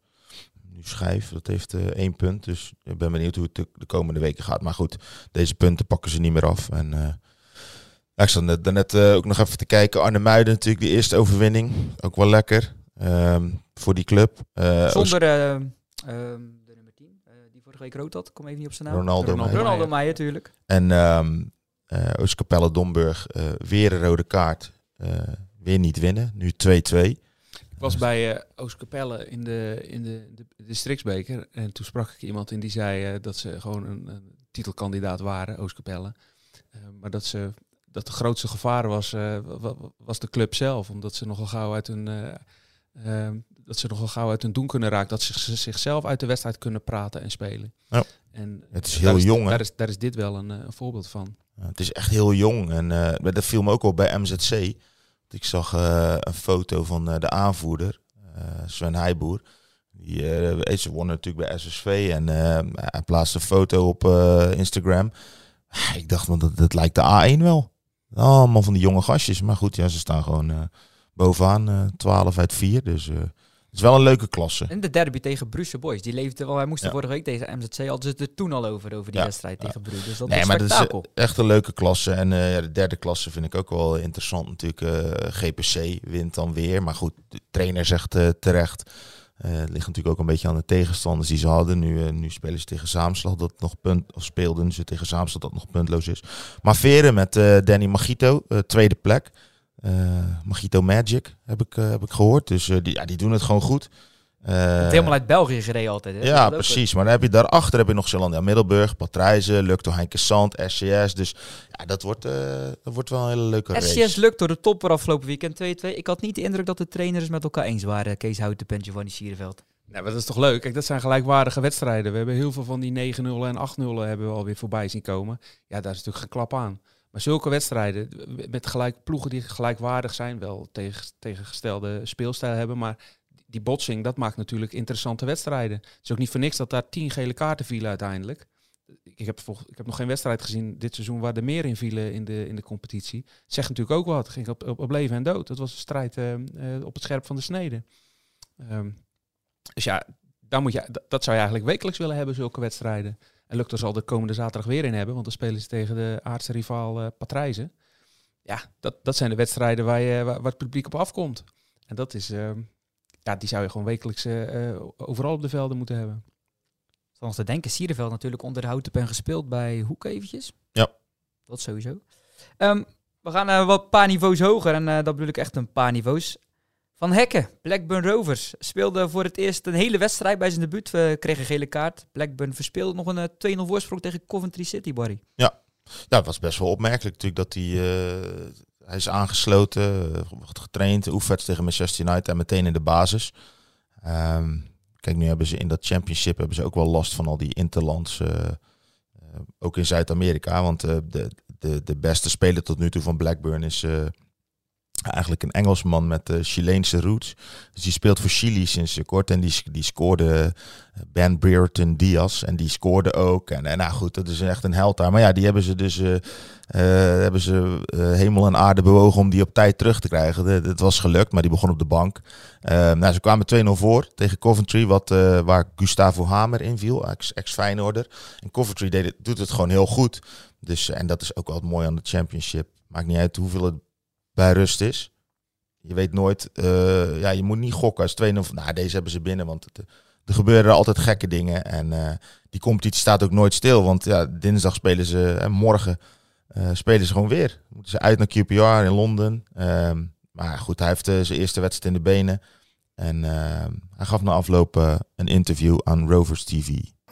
Nu Schijf, dat heeft eh, één punt. Dus ik ben benieuwd hoe het de, de komende weken gaat. Maar goed, deze punten pakken ze niet meer af. En eh, ja, ik zat net, daarnet eh, ook nog even te kijken. Arne Muiden natuurlijk, de eerste overwinning. Ook wel lekker ehm, voor die club. Eh, Zonder eh, ehm, de nummer 10, week rood had. Ik kom even niet op zijn naam. Ronaldo. Ronaldo. Meijer. Ronaldo Meijer, natuurlijk. En ehm eh Oostkapelle Domburg, eh, weer een rode kaart. eh, weer niet winnen. Nu 2-2. Ik was bij eh Oostkapelle in de, in de, de districtsbeker. En toen sprak ik iemand in die zei eh, dat ze gewoon een, een titelkandidaat waren, Oostkapelle. Eh, maar dat, ze, dat de grootste gevaar was, eh, wa- wa- was de club zelf. Omdat ze nogal gauw uit hun, eh, eh, dat ze nogal gauw uit hun doen kunnen raken. Dat ze zich- zichzelf uit de wedstrijd kunnen praten en spelen. Ja. En Het is daar heel jong? Daar is, daar is dit wel een, eh, een voorbeeld van. Ja, het is echt heel jong. En eh, dat viel me ook op bij MZC. Ik zag eh, een foto van de aanvoerder, Sven Heijboer. Die, ze won natuurlijk bij SSV en hij plaatste een foto op Instagram. Ah, Ik dacht, want dat, dat lijkt de A1 wel. Allemaal van die jonge gastjes. Maar goed, ja, ze staan gewoon bovenaan. eh 12 uit 4. Dus is wel een leuke klasse. En de derby tegen Bruce Boys. Die leefde wel. Wij moesten Ja. vorige week tegen MZC. Hadden ze het er toen al over, over die Ja. wedstrijd tegen Bruce. Dus dat Nee, maar dat is eh, echt een leuke klasse. En eh, de derde klasse vind ik ook wel interessant natuurlijk. eh, GPC wint dan weer. Maar goed, de trainer zegt terecht. Het ligt natuurlijk ook een beetje aan de tegenstanders die ze hadden. Nu, nu spelen ze tegen Zaamslag dat nog punt, of speelden ze tegen Zaamslag dat nog puntloos is. Maar Veren met Danny Magito, tweede plek. Eh Magito Magic heb ik, eh, heb ik gehoord. Dus eh, die, ja, die doen het gewoon goed. Eh, Helemaal uit België gereden altijd. Hè? ja, precies. Maar dan heb je daarachter heb je nog Zeelandia Middelburg, Patrijzen, Lukto Heinke Sand, SCS. Dus ja, dat wordt, eh, dat wordt wel een hele leuke SCS race. lukt door de topper afgelopen weekend 2-2. Ik had niet de indruk dat de trainers met elkaar eens waren. Kees Houten en Giovanni Sierenveld. Nou, maar dat is toch leuk? Kijk, dat zijn gelijkwaardige wedstrijden. We hebben heel veel van die 9-0 en 8-0 hebben we alweer voorbij zien komen. Ja, daar is natuurlijk geen klap aan. Maar zulke wedstrijden met gelijk ploegen die gelijkwaardig zijn, wel tegen, tegengestelde speelstijl hebben, maar die botsing, dat maakt natuurlijk interessante wedstrijden. Het is ook niet voor niks dat daar tien gele kaarten vielen uiteindelijk. Ik heb, ik heb nog geen wedstrijd gezien dit seizoen waar er meer in vielen in de, in de competitie. Zegt natuurlijk ook wat. Het ging op, op, leven en dood. Dat was een strijd eh, eh, op het scherp van de snede. Ehm, dus ja, daar moet je, dat zou je eigenlijk wekelijks willen hebben, zulke wedstrijden. En Lukter zal de komende zaterdag weer in hebben, want dan spelen ze tegen de aardse rivaal eh Patrijzen. Ja, dat, dat zijn de wedstrijden waar, je, waar, waar het publiek op afkomt. En dat is, ehm, ja, die zou je gewoon wekelijks eh, eh, overal op de velden moeten hebben. Zoals te denken, Sierenveld natuurlijk onder de houten pen gespeeld bij Hoek eventjes. Ja. Dat sowieso. Ehm, we gaan eh, wat paar niveaus hoger en eh, dat bedoel ik echt een paar niveaus. Van Hekken, Blackburn Rovers, speelde voor het eerst een hele wedstrijd bij zijn debuut. We kregen een gele kaart. Blackburn verspeelde nog een 2-0 voorsprong tegen Coventry City, Barry. Ja, het was best wel opmerkelijk natuurlijk dat hij... Uh, hij is aangesloten, wordt getraind, oefent tegen Manchester United en meteen in de basis. Um, kijk, nu hebben ze in dat championship hebben ze ook wel last van al die interlands... Ook in Zuid-Amerika, want de, de, de beste speler tot nu toe van Blackburn is eigenlijk een Engelsman met uh, Chileense roots. Dus die speelt voor Chili sinds kort en die, die scoorde uh, Ben Brereton Diaz en die scoorde ook. En, en nou goed, dat is echt een held daar. Maar ja, die hebben ze dus uh, hebben ze hemel en aarde bewogen om die op tijd terug te krijgen. Het was gelukt, maar die begon op de bank. nou, ze kwamen 2-0 voor tegen Coventry, wat, waar Gustavo Hamer inviel, ex-Feyenoorder. en Coventry deed het, doet het gewoon heel goed. Dus, en dat is ook wel mooi aan de championship. Maakt niet uit hoeveel het bij rust is. Je weet nooit, uh, ja, je moet niet gokken als 2 of nou, deze hebben ze binnen, want het, er gebeuren altijd gekke dingen. En uh, die competitie staat ook nooit stil, want ja, dinsdag spelen ze en morgen uh, spelen ze gewoon weer. Moeten ze uit naar QPR in Londen. Um, maar goed, hij heeft zijn eerste wedstrijd in de benen. En hij gaf na afloop een interview aan Rovers TV.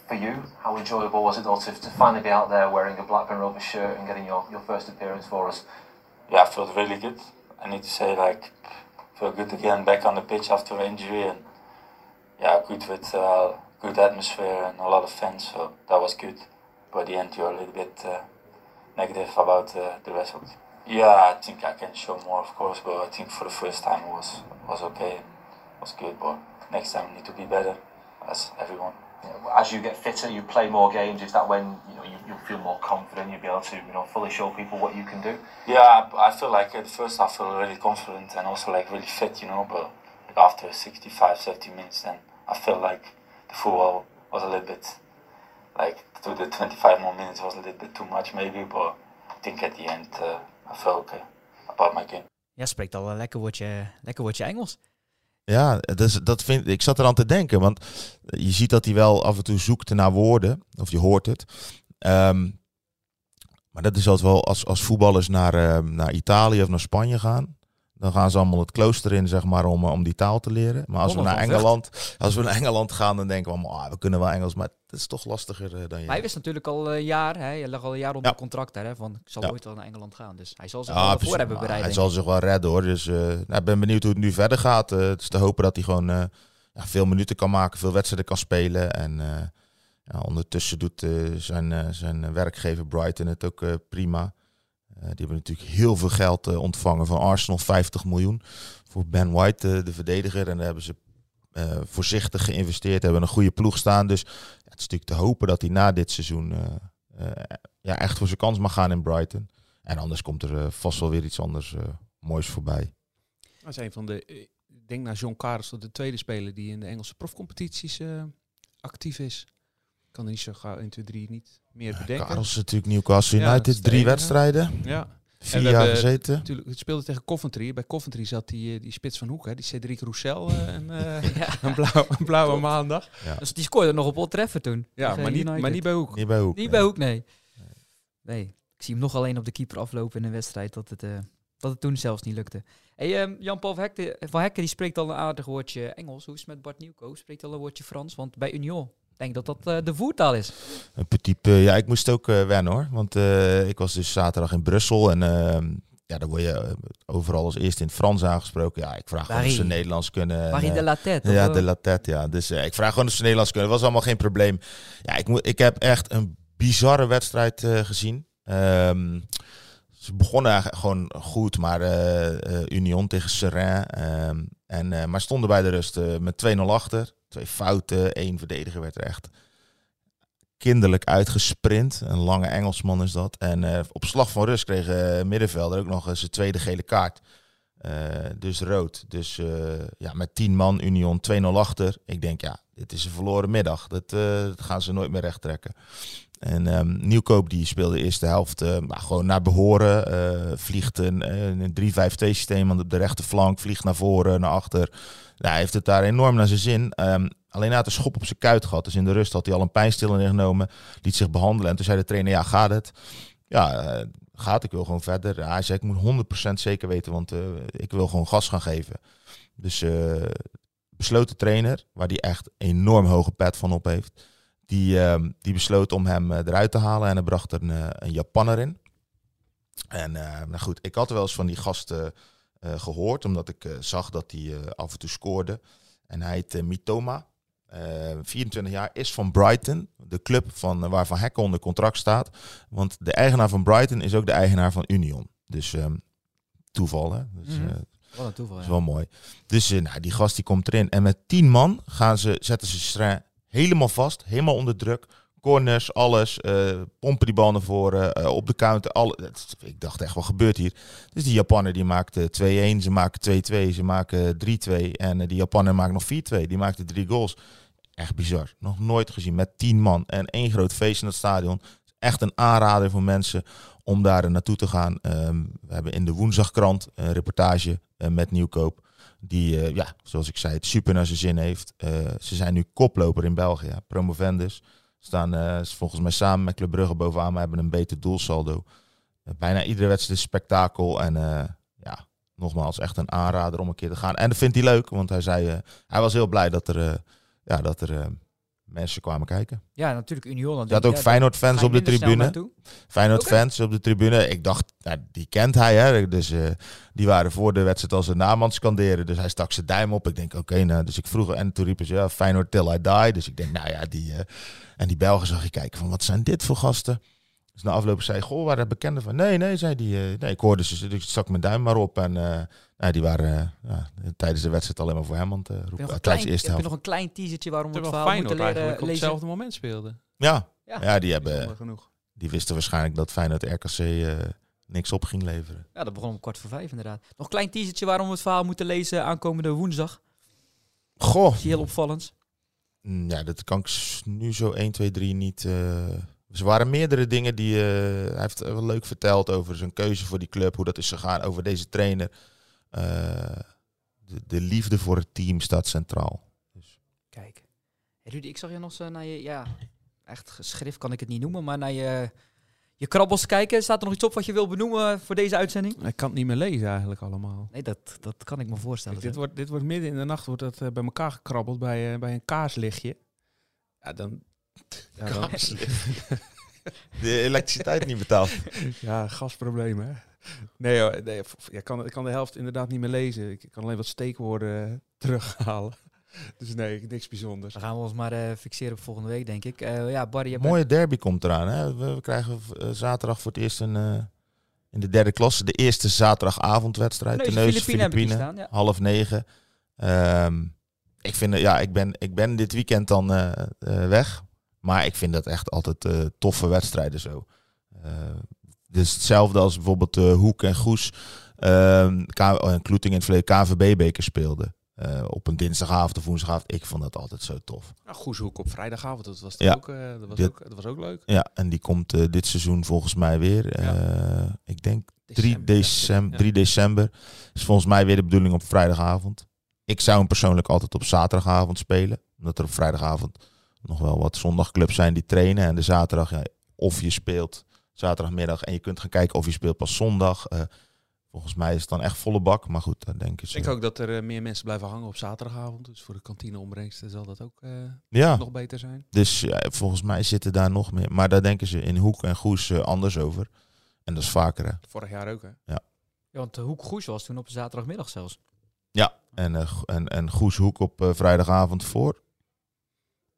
For you, how enjoyable was it all to, to finally be out there wearing a Blackburn Rovers shirt and getting your, your first appearance for us? Yeah, I felt really good. I need to say, like, feel good again back on the pitch after injury, and yeah, good with uh, good atmosphere and a lot of fans, so that was good. But the end, you're a little bit uh, negative about uh, the result. Yeah, I think I can show more, of course, but I think for the first time it was was okay, it was good. But next time, we need to be better, as everyone as you get fitter, you play more games. Is that when you know you, will feel more confident? You'll be able to you know fully show people what you can do. Yeah, I feel like at first I feel really confident and also like really fit, you know. But like after 65, 70 minutes, then I felt like the football was a little bit like to the 25 more minutes was a little bit too much maybe. But I think at the end uh, I felt okay about my game. Ja, spreekt al een lekker woordje, lekker woordje Engels. Ja, dus dat vind, ik zat eraan te denken, want je ziet dat hij wel af en toe zoekt naar woorden, of je hoort het. Um, maar dat is altijd wel als, als voetballers naar, uh, naar Italië of naar Spanje gaan. Dan gaan ze allemaal het klooster in, zeg maar, om, om die taal te leren. Maar als we naar Engeland, als we naar Engeland gaan, dan denken we allemaal, ah, we kunnen wel Engels, maar het is toch lastiger uh, dan je. hij wist natuurlijk al een jaar, hè, hij lag al een jaar onder contract hè, van ik zal ooit wel naar Engeland gaan. Dus hij zal zich ja, wel voor hebben bereid. Hij zal zich wel redden hoor. Dus uh, nou, ik ben benieuwd hoe het nu verder gaat. Uh, het is te hopen dat hij gewoon veel minuten kan maken, veel wedstrijden kan spelen. En ja, ondertussen doet zijn, zijn werkgever Brighton het ook prima. Uh, die hebben natuurlijk heel veel geld uh, ontvangen van Arsenal, 50 miljoen voor Ben White, de verdediger. En daar hebben ze voorzichtig geïnvesteerd, hebben een goede ploeg staan. Dus het is natuurlijk te hopen dat hij na dit seizoen ja, echt voor zijn kans mag gaan in Brighton. En anders komt er vast wel weer iets anders moois voorbij. Dat is van de, denk naar John Carlos, de tweede speler die in de Engelse profcompetities actief is kan er niet zo gauw 1, 2, 3 niet meer bedenken. Karels natuurlijk Newcastle United, ja, drie wedstrijden. Ja. Vier jaar gezeten. Natuurlijk, het speelde tegen Coventry. Bij Coventry zat die, eh, die spits van Hoek, hè, die Cedric Roussel uh, en uh, ja. een, blauw, een blauwe maandag. Ja. Dus die scoorde nog op Old Trafford toen. Ja, maar niet, maar niet bij Hoek. Niet bij Hoek. Niet bij Hoek, nee. nee. Ik zie hem nog alleen op de keeper aflopen in een wedstrijd dat het, uh, dat het toen zelfs niet lukte. Hey, um, Jan-Paul van Hekken, van Hekken die spreekt al een aardig woordje Engels. Hoe is het met Bart Nieuwko? Spreekt al een woordje Frans? Want bij Union denk dat dat uh, de voertaal is. Een petit peu, ja, ik moest ook uh, wennen hoor. Want uh, ik was dus zaterdag in Brussel en ehm, ja, dan word je overal als eerste in het Frans aangesproken. Ja, ik vraag gewoon of ze Nederlands kunnen. Marie de la tête. Ja, de la tête, ja. Dus ik vraag gewoon of ze Nederlands kunnen. Dat was allemaal geen probleem. Ja, ik, moet, ik heb echt een bizarre wedstrijd gezien. Um, ze begonnen eigenlijk gewoon goed, maar Union tegen Serrain. Um, en, maar stonden bij de rust met 2-0 achter. Twee fouten, één verdediger werd er echt kinderlijk uitgesprint. Een lange Engelsman is dat. En uh, op slag van rust kreeg uh, middenvelder ook nog eens zijn tweede gele kaart. Uh, dus rood. Dus ja, met tien man, Union 2-0 achter. Ik denk, ja, dit is een verloren middag. Dat, dat gaan ze nooit meer recht trekken. En um, Nieuwkoop die speelde de eerste helft uh, gewoon naar behoren. Uh, vliegt een, een 3-5-2 systeem aan de rechterflank. Vliegt naar voren, naar achter. Nou, hij heeft het daar enorm naar zijn zin. Um, alleen had een schop op zijn kuit gehad. Dus in de rust had hij al een pijnstiller ingenomen. Liet zich behandelen. En toen zei de trainer, ja, gaat het? Ja, gaat. Ik wil gewoon verder. hij zei, ik moet 100% zeker weten, want ik wil gewoon gas gaan geven. Dus eh, besloten trainer, waar die echt enorm hoge pet van op heeft. Die, ehm, die besloot om hem eh, eruit te halen en hij bracht er een, eh, een Japanner in. En eh, nou goed, ik had wel eens van die gasten eh, gehoord, omdat ik zag dat hij af en toe scoorde. En hij heet Mitoma, eh, 24 jaar, is van Brighton, de club van, eh, waar Van Hekken onder contract staat. Want de eigenaar van Brighton is ook de eigenaar van Union. Dus ehm, toeval, hè? Dus, Mhm. Wat een toeval, dat ja. is wel mooi. Dus nou, die gast die komt erin. En met tien man gaan ze, zetten ze helemaal vast. Helemaal onder druk. Corners, alles. eh, pompen die bal voren. eh, op de counter. Alle, ik dacht echt, wat gebeurt hier? Dus die Japaner die maakte 2-1. Ze maken 2-2. Ze maken 3-2. En eh, die Japaner maakt nog 4-2. Die maakte drie goals. Echt bizar. Nog nooit gezien. Met tien man. En één groot feest in het stadion. Echt een aanrader voor mensen om daar eh, naartoe te gaan. Ehm, we hebben in de woensdagkrant een reportage eh, met Nieuwkoop. Die, eh, ja, zoals ik zei, het super naar zijn zin heeft. Eh, ze zijn nu koploper in België. Promovendus. Staan eh, volgens mij samen met Club Brugge bovenaan, maar hebben een beter doelsaldo. Bijna iedere wedstrijd is spektakel. En ja, nogmaals, echt een aanrader om een keer te gaan. En dat vindt hij leuk, want hij zei, hij was heel blij dat er, ja, dat er mensen kwamen kijken. Ja, natuurlijk Union. Je had ook Feyenoord-fans op de tribune. Feyenoord Oké. fans op de tribune. Ik dacht, nou, die kent hij. Hè? Dus eh, die waren voor de wedstrijd als een naam aan scanderen. Dus hij stak zijn duim op. Ik denk, oké, nou, dus ik vroeg. En toen riepen ze, ja, Feyenoord till I die. Dus ik denk, nou ja, die... eh, en die Belgen zag je kijken van, wat zijn dit voor gasten? Dus na afloop zei goh, waren er bekenden van? Nee, nee, zei die. eh, nee, ik hoorde ze, dus ik stak mijn duim maar op. En eh, nou, die waren eh, ja, tijdens de wedstrijd alleen maar voor hem aan het roepen. nog Uh, een tijdens klein, de eerste heb je nog een klein teasertje waarom we het verhaal Feyenoord moeten leren eigenlijk op lezen? hetzelfde moment speelde. Ja, Ja. ja. die, hebben, genoeg. die wisten waarschijnlijk dat Feyenoord RKC eh, niks op ging leveren. Ja, dat begon om kwart voor vijf inderdaad. Nog een klein teasertje waarom we het verhaal moeten lezen aankomende woensdag. Goh, heel opvallend. Mm, Ja, dat kan ik nu zo 1, 2, 3 niet. Eh er waren meerdere dingen die eh, hij heeft wel leuk verteld over zijn keuze voor die club, hoe dat is gegaan, over deze trainer. Eh, de, de liefde voor het team staat centraal. Kijk. Hey Rudy, ik zag je nog zo naar je, ja, echt geschrift kan ik het niet noemen, maar naar je, je krabbels kijken. Staat er nog iets op wat je wil benoemen voor deze uitzending? Ik kan het niet meer lezen eigenlijk allemaal. Nee, dat, dat kan ik me voorstellen. Kijk, dit, wordt, dit wordt midden in de nacht wordt dat, eh, bij elkaar gekrabbeld bij, eh, bij een kaarslichtje. Ja, dan... Ja, dan <laughs> De elektriciteit niet betaald. ja gasproblemen. hè. Nee, hoor, nee ik, kan, ik kan de helft inderdaad niet meer lezen. Ik kan alleen wat steekwoorden eh, <laughs> terughalen. Dus nee, niks bijzonders. Dan gaan we ons maar eh, fixeren op volgende week, denk ik. Eh, ja, Barry, je mooie derby komt eraan. Hè? We, we krijgen zaterdag voor het eerst een, eh, in de derde klasse de eerste zaterdagavondwedstrijd. Neus Terneuzen, Filipine staan. Ja. half negen. Ehm, ik, vind, ja, ik, ben, ik ben dit weekend dan weg. Maar ik vind dat echt altijd eh, toffe wedstrijden zo. Eh, dus hetzelfde als bijvoorbeeld eh, Hoek en Goes. ehm en Kloeting in het verleden KVB-beker speelden. Op een dinsdagavond of woensdagavond. Ik vond dat altijd zo tof. Nou, Goeshoek op vrijdagavond, dat was, Ja. ook, dat was, Dit- ook, dat was ook leuk. Ja, en die komt dit seizoen volgens mij weer. Ja. ik denk 3 December, december, ja. 3 december. Is volgens mij weer de bedoeling op vrijdagavond. Ik zou hem persoonlijk altijd op zaterdagavond spelen. Omdat er op vrijdagavond nog wel wat zondagclubs zijn die trainen. En de zaterdag, ja, of je speelt zaterdagmiddag en je kunt gaan kijken of je speelt pas zondag. Eh, volgens mij is het dan echt volle bak. Maar goed, dan denk ik. Ik denk ook dat er eh, meer mensen blijven hangen op zaterdagavond. Dus voor de kantineombrengsten zal dat ook eh, Ja, nog beter zijn. dus ja, volgens mij zitten daar nog meer. Maar daar denken ze in Hoek en Goes eh, anders over. En dat is vaker hè. Vorig jaar ook, hè? Ja, want de Hoek Goes was toen op zaterdagmiddag zelfs. En, eh, Go- en, en Goeshoek op eh, vrijdagavond voor.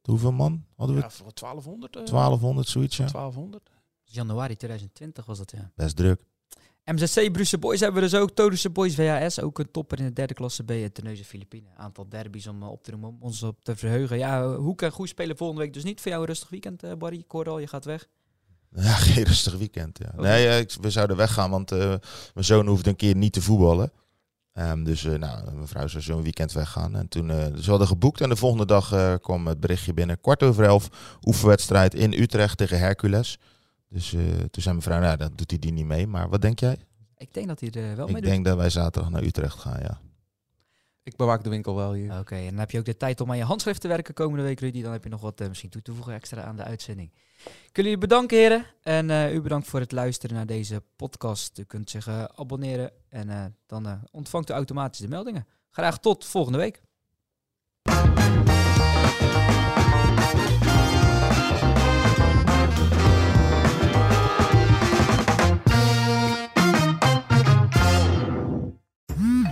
Hoeveel man hadden we? Ja, voor 1200. eh, 1200, zoiets, ja. 1200. Januari 2020 was dat, ja. Best druk. MZC Brussel Boys hebben we dus ook. Todische Boys VHS, ook een topper in de derde klasse B. En Terneuzen Filipine. Aantal derbies om eh, op te noemen, om ons op te verheugen. Ja, eh, Hoek en Goes spelen volgende week dus niet. Voor jou een rustig weekend, eh, Barry. Ik hoorde al, je gaat weg. <laughs> Ja, geen rustig weekend. Ja. Oké. Nee, eh, we zouden weggaan, want eh, mijn zoon hoeft een keer niet te voetballen. Ehm, dus eh, nou, mijn vrouw zou zo'n weekend weggaan. En toen, eh ze hadden geboekt en de volgende dag eh, kwam het berichtje binnen. Kwart over elf, oefenwedstrijd in Utrecht tegen Hercules. Dus eh, toen zei mijn vrouw, nou, dan doet hij die niet mee. Maar wat denk jij? Ik denk dat hij er wel mee ik doet. denk dat wij zaterdag naar Utrecht gaan, ja. Ik bewaak de winkel wel hier. Oké, en dan heb je ook de tijd om aan je handschrift te werken komende week, Rudy. Dan heb je nog wat misschien toe te voegen extra aan de uitzending. Ik wil jullie bedanken, heren. En eh, u bedankt voor het luisteren naar deze podcast. U kunt zich eh, abonneren en eh, dan ontvangt u automatisch de meldingen. Graag tot volgende week.